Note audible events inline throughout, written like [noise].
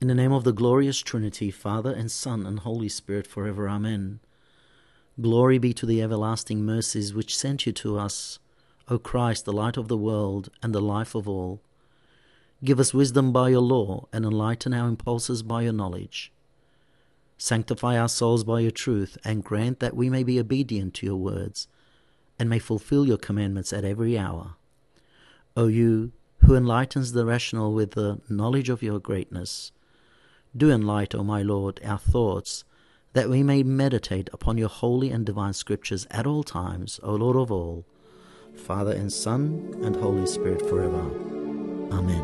In the name of the glorious Trinity, Father and Son and Holy Spirit, forever. Amen. Glory be to the everlasting mercies which sent you to us, O Christ, the light of the world and the life of all. Give us wisdom by your law and enlighten our impulses by your knowledge. Sanctify our souls by your truth and grant that we may be obedient to your words and may fulfill your commandments at every hour. O you who enlightens the rational with the knowledge of your greatness, do enlighten, O my Lord, our thoughts, that we may meditate upon your holy and divine scriptures at all times, O Lord of all, Father and Son and Holy Spirit forever. Amen.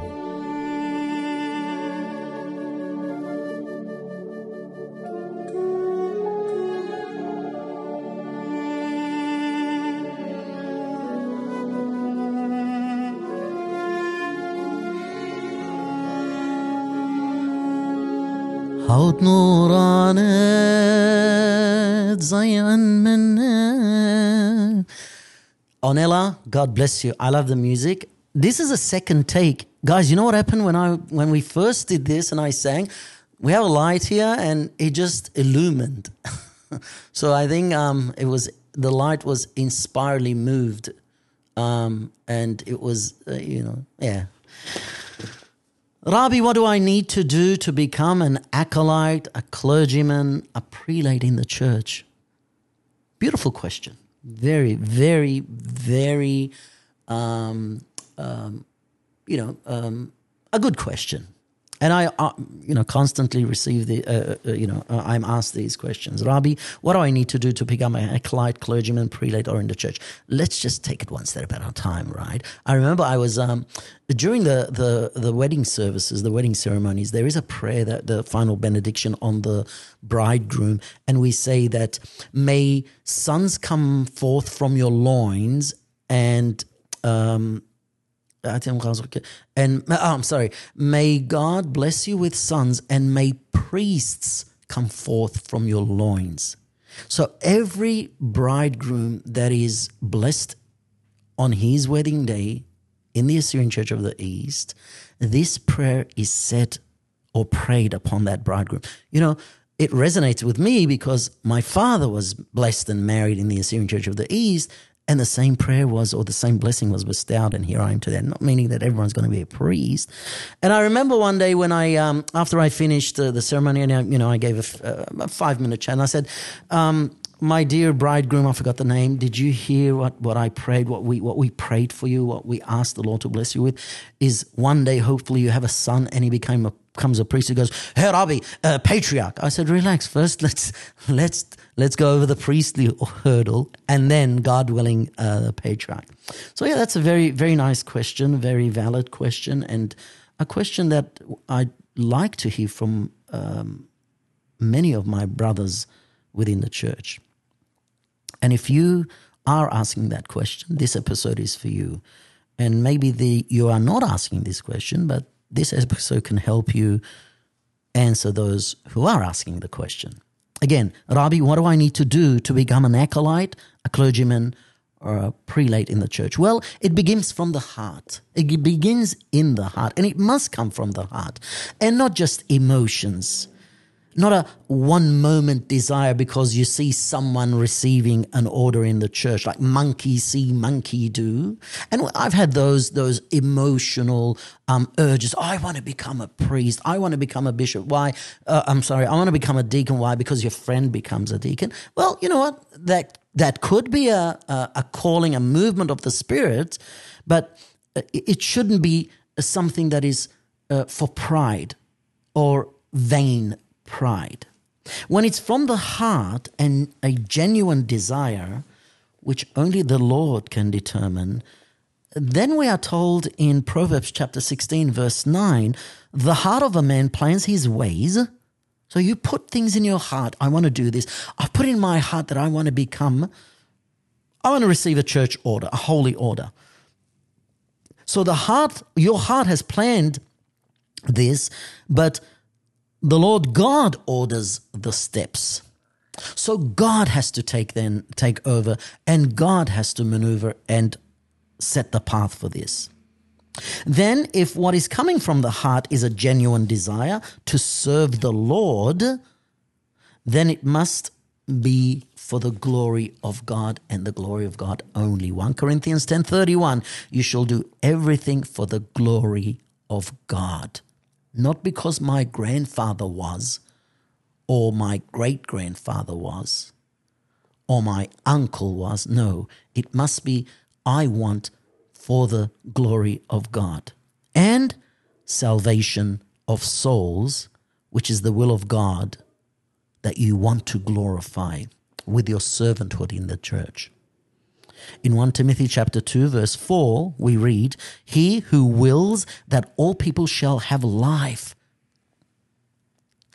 حوت نورانت زين منه Onella, God bless you. I love the music. This is a second take. Guys, you know what happened when I when we first did this and I sang? We have a light here and it just illumined. [laughs] so I think um, it was the light was inspiredly moved. Um, and it was uh, you know, yeah. Rabbi, what do I need to do to become an acolyte, a clergyman, a prelate in the church? Beautiful question. Very, very, very, um, um, you know, um, a good question. And I, uh, you know, constantly receive the, uh, uh, you know, uh, I'm asked these questions. Rabbi, what do I need to do to become a acolyte, clergyman, prelate, or in the church? Let's just take it one step at a time, right? I remember I was um, during the, the the wedding services, the wedding ceremonies. There is a prayer that the final benediction on the bridegroom, and we say that may sons come forth from your loins and um, and oh, I'm sorry. May God bless you with sons, and may priests come forth from your loins. So every bridegroom that is blessed on his wedding day in the Assyrian Church of the East, this prayer is said or prayed upon that bridegroom. You know, it resonates with me because my father was blessed and married in the Assyrian Church of the East, and the same prayer was, or the same blessing was bestowed, and here I am today. Not meaning that everyone's going to be a priest. And I remember one day when I, um, after I finished uh, the ceremony, and I, you know, I gave a, uh, a five minute chat, and I said, um, "My dear bridegroom, I forgot the name. Did you hear what, what I prayed? What we what we prayed for you? What we asked the Lord to bless you with? Is one day, hopefully, you have a son, and he became a comes a priest who goes, "Hey, Rabbi, uh, patriarch." I said, "Relax. First, let's [laughs] let's let's go over the priestly hurdle, and then, God willing, uh, patriarch." So yeah, that's a very very nice question, very valid question, and a question that I'd like to hear from um, many of my brothers within the church. And if you are asking that question, this episode is for you. And maybe the you are not asking this question, but this episode can help you answer those who are asking the question. Again, Rabbi, what do I need to do to become an acolyte, a clergyman, or a prelate in the church? Well, it begins from the heart. It begins in the heart, and it must come from the heart, and not just emotions not a one moment desire because you see someone receiving an order in the church like monkey see monkey do. And i've had those those emotional um, urges. I want to become a priest. I want to become a bishop. Why? Uh, i'm sorry. I want to become a deacon. Why? Because your friend becomes a deacon. Well you know what? That that could be a, a, a calling a movement of the spirit but it shouldn't be something that is uh, for pride or vain pride. When it's from the heart and a genuine desire, which only the Lord can determine, then we are told in Proverbs chapter 16, verse 9, the heart of a man plans his ways. So you put things in your heart. I want to do this. I put in my heart that I want to become, I want to receive a church order, a holy order. So the heart, your heart has planned this, but the Lord God orders the steps. So God has to take then take over and God has to maneuver and set the path for this. Then, if what is coming from the heart is a genuine desire to serve the Lord, then it must be for the glory of God and the glory of God only. 1 Corinthians 10:31 You shall do everything for the glory of God. Not because my grandfather was or my great grandfather was or my uncle was. No, it must be I want for the glory of God. And salvation of souls, which is the will of God that you want to glorify with your servanthood in the church. In 1 Timothy chapter 2 verse 4 we read, "He who wills that all people shall have life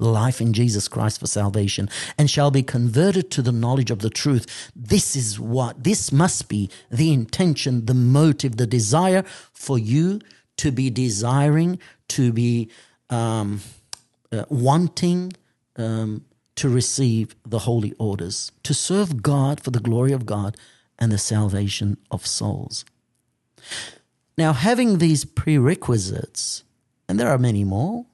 life in Jesus Christ for salvation and shall be converted to the knowledge of the truth. This is what, this must be the intention, the motive, the desire for you to be desiring, to be um, uh, wanting um, to receive the holy orders, to serve God for the glory of God and the salvation of souls. Now, having these prerequisites, and there are many more,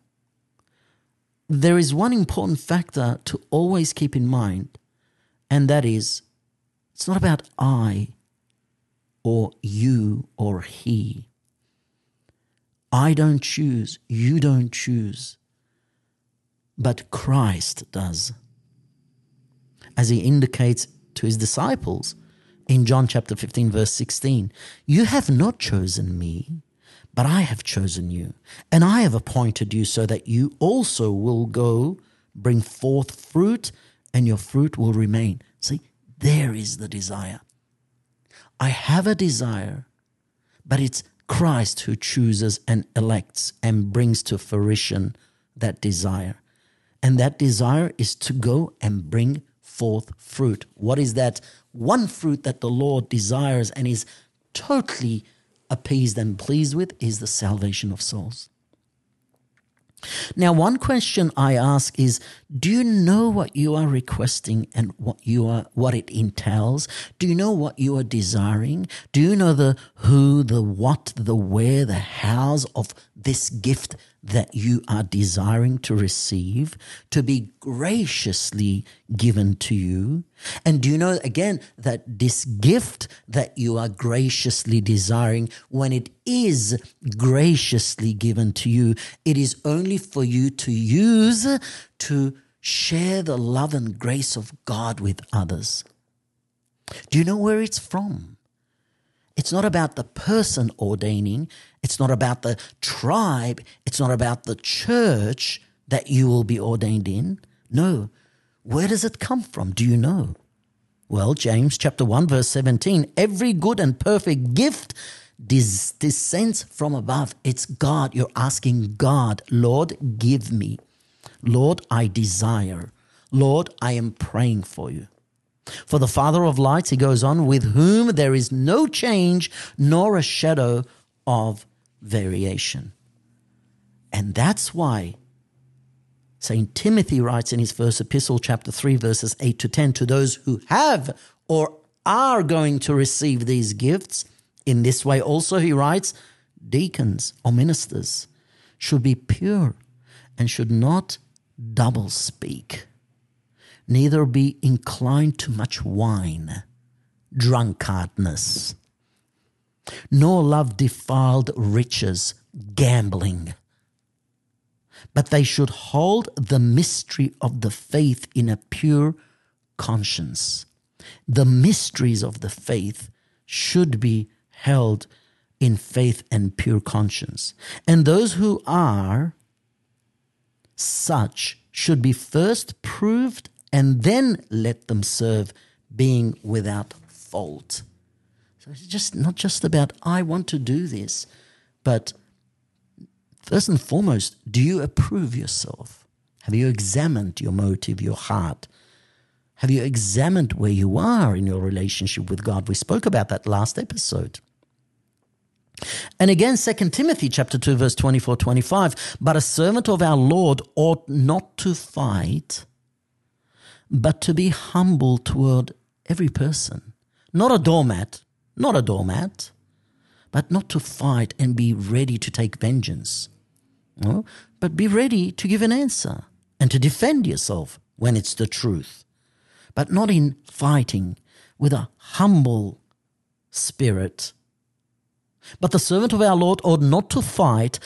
there is one important factor to always keep in mind, and that is it's not about I or you or he. I don't choose, you don't choose, but Christ does. As he indicates to his disciples in John chapter 15, verse 16, You have not chosen me, but I have chosen you, and I have appointed you so that you also will go bring forth fruit, and your fruit will remain. See, there is the desire. I have a desire, but it's Christ who chooses and elects and brings to fruition that desire. And that desire is to go and bring forth fruit. What is that one fruit that the Lord desires and is totally appeased and pleased with is the salvation of souls. Now, one question I ask is Do you know what you are requesting and what you are, what it entails? Do you know what you are desiring? Do you know the who, the what, the where, the hows of this gift that you are desiring to receive to be graciously given to you? And do you know again that this gift that you are graciously desiring, when it is graciously given to you, it is only for you to use to share the love and grace of God with others? Do you know where it's from? It's not about the person ordaining. It's not about the tribe. It's not about the church that you will be ordained in. No. Where does it come from? Do you know? Well, James chapter 1 verse 17, every good and perfect gift des- descends from above. It's God. You're asking God, Lord, give me. Lord, I desire. Lord, I am praying for you. For the Father of lights, he goes on, with whom there is no change nor a shadow of variation. And that's why St. Timothy writes in his first epistle, chapter 3, verses 8 to 10, to those who have or are going to receive these gifts. In this way, also, he writes, deacons or ministers should be pure and should not double speak neither be inclined to much wine, drunkardness, nor love defiled riches, gambling. But they should hold the mystery of the faith in a pure conscience. The mysteries of the faith should be held in faith and pure conscience. And those who are such should be first proved and then let them serve, being without fault. It's just not just about, I want to do this, but first and foremost, do you approve yourself? Have you examined your motive, your heart? Have you examined where you are in your relationship with God? We spoke about that last episode. And again, 2 Timothy chapter 2, verse 24, 25. But a servant of our Lord ought not to fight, but to be humble toward every person. Not a doormat, not a doormat, but not to fight and be ready to take vengeance. No, but be ready to give an answer and to defend yourself when it's the truth, but not in fighting with a humble spirit. But the servant of our Lord ought not to fight,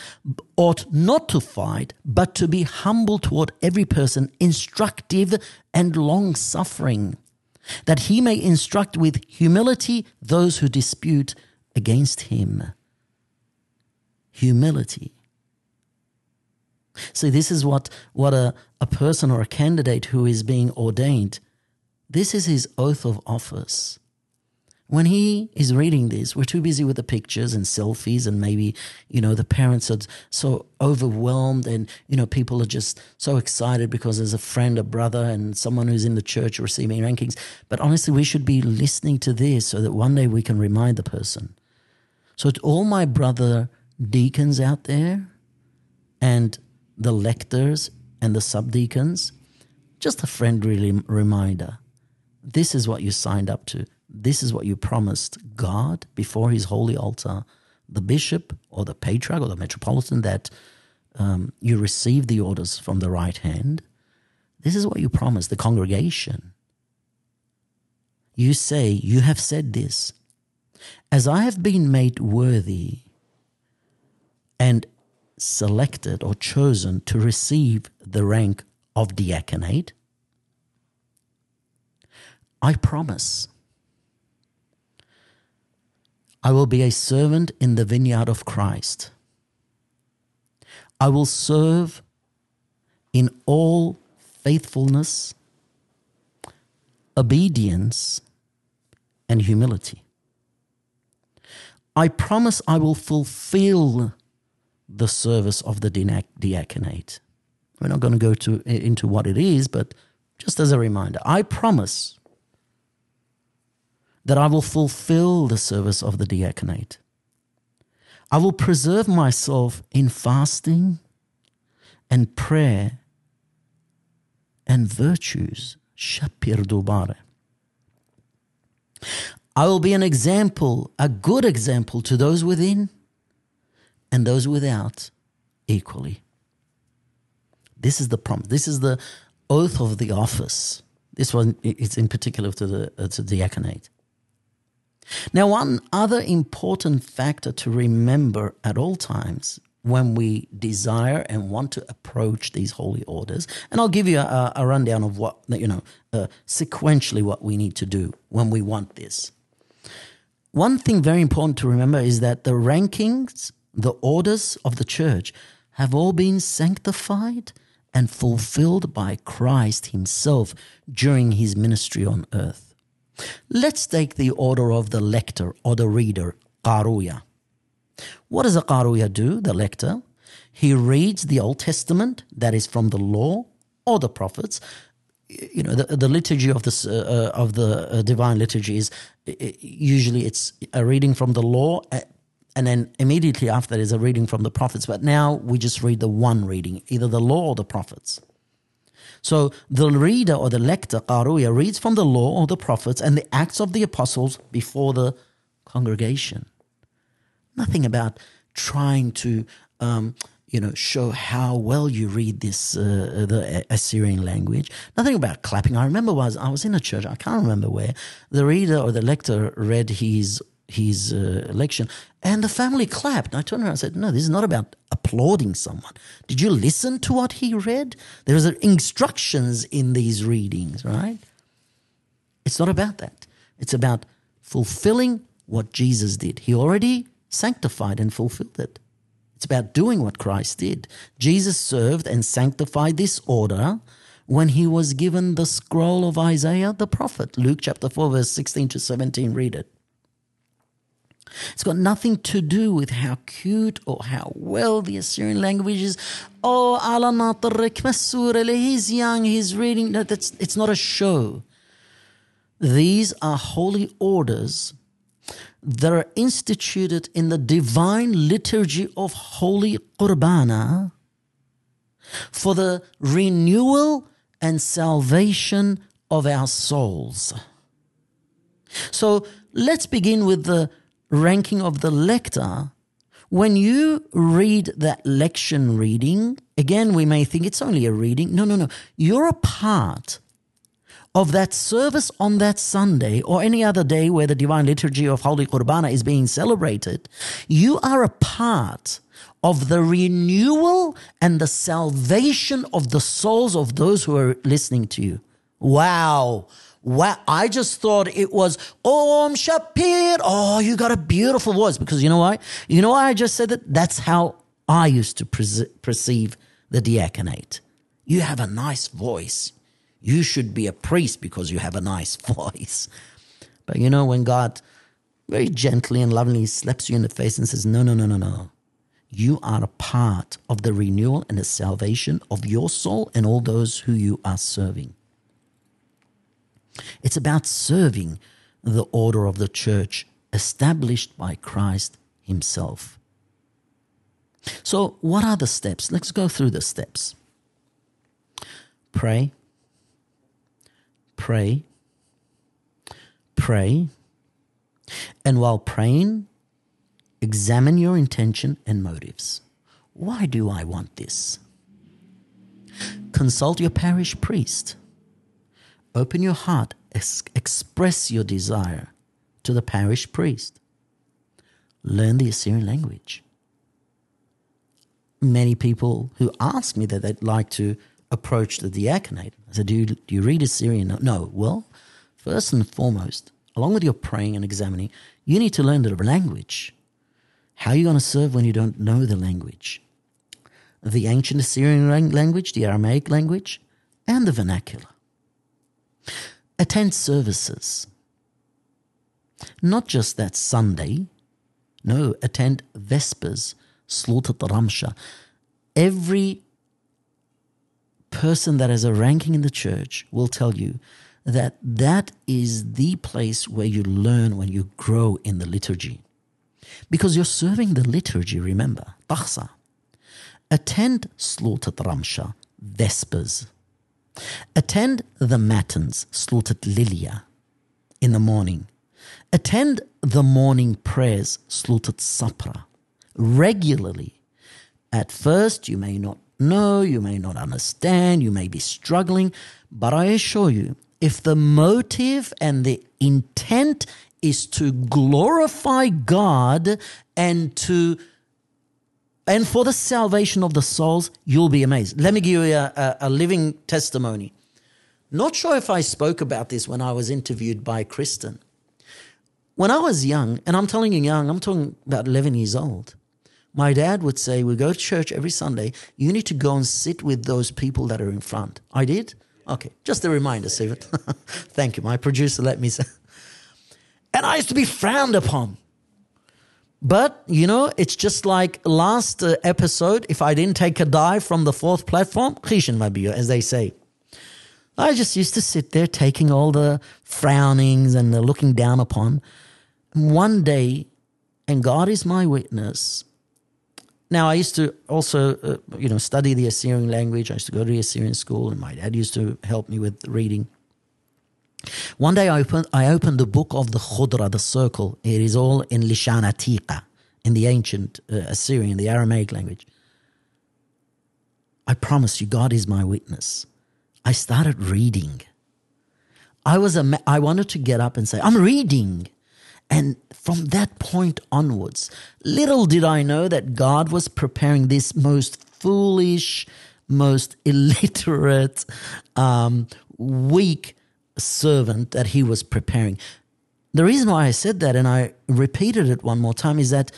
ought not to fight, but to be humble toward every person, instructive and long suffering, that he may instruct with humility those who dispute against him. Humility. See, this is what, what a, a person or a candidate who is being ordained, this is his oath of office. When he is reading this, we're too busy with the pictures and selfies, and maybe, you know, the parents are so overwhelmed, and, you know, people are just so excited because there's a friend, a brother, and someone who's in the church receiving rankings. But honestly, we should be listening to this so that one day we can remind the person. So, to all my brother deacons out there, and the lectors and the subdeacons, just a friendly reminder. This is what you signed up to. This is what you promised God before his holy altar, the bishop or the patriarch or the metropolitan, that um, you receive the orders from the right hand. This is what you promised the congregation. You say, You have said this. As I have been made worthy and selected or chosen to receive the rank of diaconate, I promise I will be a servant in the vineyard of Christ. I will serve in all faithfulness, obedience, and humility. I promise I will fulfill the service of the diaconate. We're not going to go to, into what it is, but just as a reminder, I promise that I will fulfill the service of the diaconate. I will preserve myself in fasting and prayer and virtues. Shapir dubare. I will be an example, a good example to those within and those without equally. This is the promise. This is the oath of the office. This one is in particular to the, uh, to the diaconate. Now, one other important factor to remember at all times when we desire and want to approach these holy orders, and I'll give you a, a rundown of what, you know, uh, sequentially what we need to do when we want this. One thing very important to remember is that the rankings the orders of the church have all been sanctified and fulfilled by Christ Himself during His ministry on earth. Let's take the order of the lector or the reader, Qaruya. What does a Qaruya do, the lector? He reads the Old Testament, that is from the law or the prophets. You know, the, the liturgy of, this, uh, of the uh, divine liturgy is usually it's a reading from the law and then immediately after that is a reading from the prophets. But now we just read the one reading, either the law or the prophets. So the reader or the lector, Qaruya, reads from the law or the prophets and the acts of the apostles before the congregation. Nothing about trying to, um, you know, show how well you read this uh, the Assyrian language. Nothing about clapping. I remember was I was in a church. I can't remember where the reader or the lector read his his uh, election, and the family clapped. I turned around and said, No, this is not about applauding someone. Did you listen to what he read? There's instructions in these readings, right? It's not about that. It's about fulfilling what Jesus did. He already sanctified and fulfilled it. It's about doing what Christ did. Jesus served and sanctified this order when he was given the scroll of Isaiah the prophet. Luke chapter 4, verse 16 to 17. Read it. It's got nothing to do with how cute or how well the Assyrian language is. Oh, Allah he's young, he's reading. No, that's, it's not a show. These are holy orders that are instituted in the divine liturgy of Holy Qurbana for the renewal and salvation of our souls. So let's begin with the ranking of the lector, when you read that lection reading, again, we may think it's only a reading. No, no, no. You're a part of that service on that Sunday or any other day where the divine liturgy of Holy Qurbana is being celebrated. You are a part of the renewal and the salvation of the souls of those who are listening to you. Wow. Wow. I just thought it was Om Shapir. Oh, you got a beautiful voice. Because you know why? You know why I just said that? That's how I used to perceive the diaconate. You have a nice voice. You should be a priest because you have a nice [laughs] voice. But you know, when God very gently and lovingly slaps you in the face and says, No, no, no, no, no. You are a part of the renewal and the salvation of your soul and all those who you are serving. It's about serving the order of the church established by Christ Himself. So, what are the steps? Let's go through the steps. Pray, pray, pray, and while praying, examine your intention and motives. Why do I want this? Consult your parish priest Open your heart, ex- express your desire to the parish priest. Learn the Assyrian language. Many people who ask me that they'd like to approach the diaconate. I said, do you, do you read Assyrian? No. Well, first and foremost, along with your praying and examining, you need to learn the language. How are you going to serve when you don't know the language? The ancient Assyrian language, the Aramaic language, and the vernacular. Attend services. Not just that Sunday. No, attend Vespers, Slaughter Ramsha. Every person that has a ranking in the church will tell you that that is the place where you learn when you grow in the liturgy. Because you're serving the liturgy, remember, Tachsa. Attend Slaughter Ramsha, Vespers, Attend the matins slaughtered Lilia in the morning. Attend the morning prayers slaughtered Sapra regularly. At first, you may not know, you may not understand, you may be struggling, but I assure you, if the motive and the intent is to glorify God and to and for the salvation of the souls, you'll be amazed. Let me give you a, a, a, living testimony. Not sure if I spoke about this when I was interviewed by Kristen. When I was young, and I'm telling you young, I'm talking about 11 years old, my dad would say, We go to church every Sunday. You need to go and sit with those people that are in front. I did? Okay, just a reminder, Stephen. [laughs] Thank you. My producer let me say. And I used to be frowned upon. But, you know, it's just like last uh, episode, if I didn't take a dive from the fourth platform, as they say. I just used to sit there taking all the frownings and the looking down upon. One day, and God is my witness. Now, I used to also, uh, you know, study the Assyrian language. I used to go to the Assyrian school, and my dad used to help me with reading. One day I opened, I opened the book of the Khudra, the circle. It is all in Lishan Atiqa, in the ancient uh, Assyrian, the Aramaic language. I promise you, God is my witness. I started reading. I was a, I wanted to get up and say, I'm reading. And from that point onwards, little did I know that God was preparing this most foolish, most [laughs] illiterate, um, weak servant that he was preparing. The reason why I said that, and I repeated it one more time, is that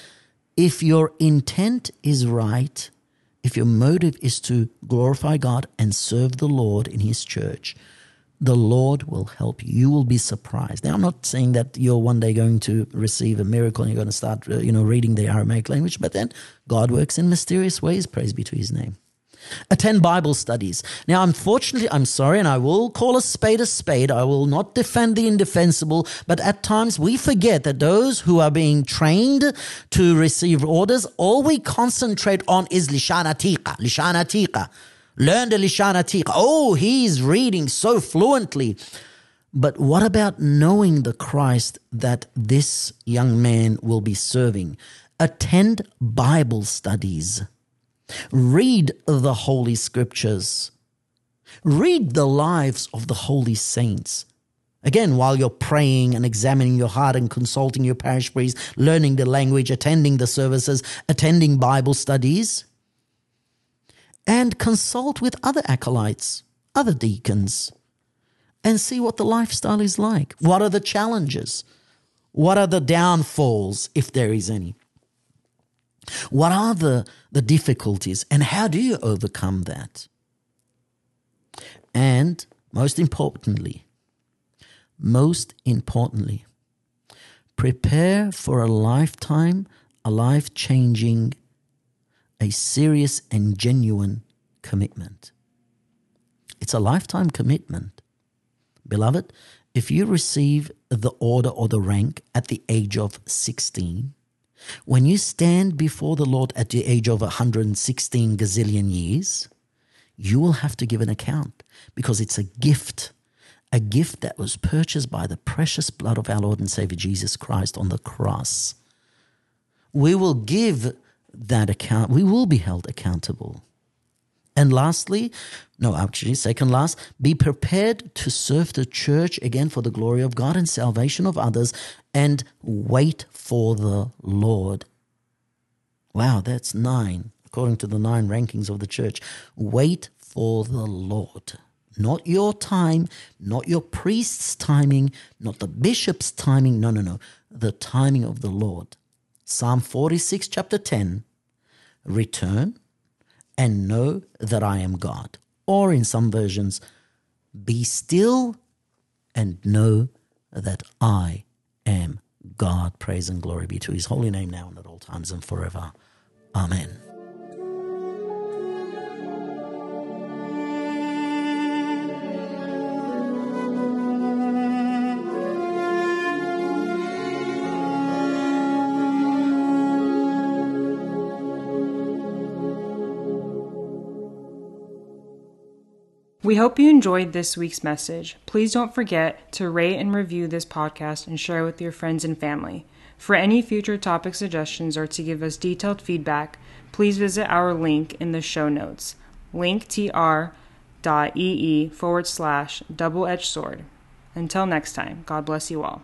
if your intent is right, if your motive is to glorify God and serve the Lord in His church, the Lord will help you. You will be surprised. Now, I'm not saying that you're one day going to receive a miracle and you're going to start, uh, you know, reading the Aramaic language, but then God works in mysterious ways. Praise be to His name attend Bible studies. Now, unfortunately, I'm sorry, and I will call a spade a spade. I will not defend the indefensible, but at times we forget that those who are being trained to receive orders, all we concentrate on is Lishana Atiqa, Lishana Atiqa. Learn the Lishana Atiqa. Oh, he's reading so fluently. But what about knowing the Christ that this young man will be serving? Attend Bible studies. Read the Holy Scriptures. Read the lives of the holy saints. Again, while you're praying and examining your heart and consulting your parish priest, learning the language, attending the services, attending Bible studies, and consult with other acolytes, other deacons, and see what the lifestyle is like. What are the challenges? What are the downfalls, if there is any? What are the, the difficulties, and how do you overcome that? And most importantly, most importantly, prepare for a lifetime, a life changing, a serious and genuine commitment. It's a lifetime commitment. Beloved, if you receive the order or the rank at the age of 16, when you stand before the Lord at the age of 116 gazillion years, you will have to give an account because it's a gift, a gift that was purchased by the precious blood of our Lord and Savior Jesus Christ on the cross. We will give that account, we will be held accountable. And lastly, no, actually, second last, be prepared to serve the church again for the glory of God and salvation of others and wait for the Lord. Wow, that's nine, according to the nine rankings of the church. Wait for the Lord. Not your time, not your priest's timing, not the bishop's timing. No, no, no. The timing of the Lord. Psalm 46, chapter 10 Return and know that I am God. Or in some versions, be still and know that I am God. Praise and glory be to his holy name now and at all times and forever. Amen. We hope you enjoyed this week's message. Please don't forget to rate and review this podcast and share with your friends and family. For any future topic suggestions or to give us detailed feedback, please visit our link in the show notes linktr.ee forward slash double edged sword. Until next time, God bless you all.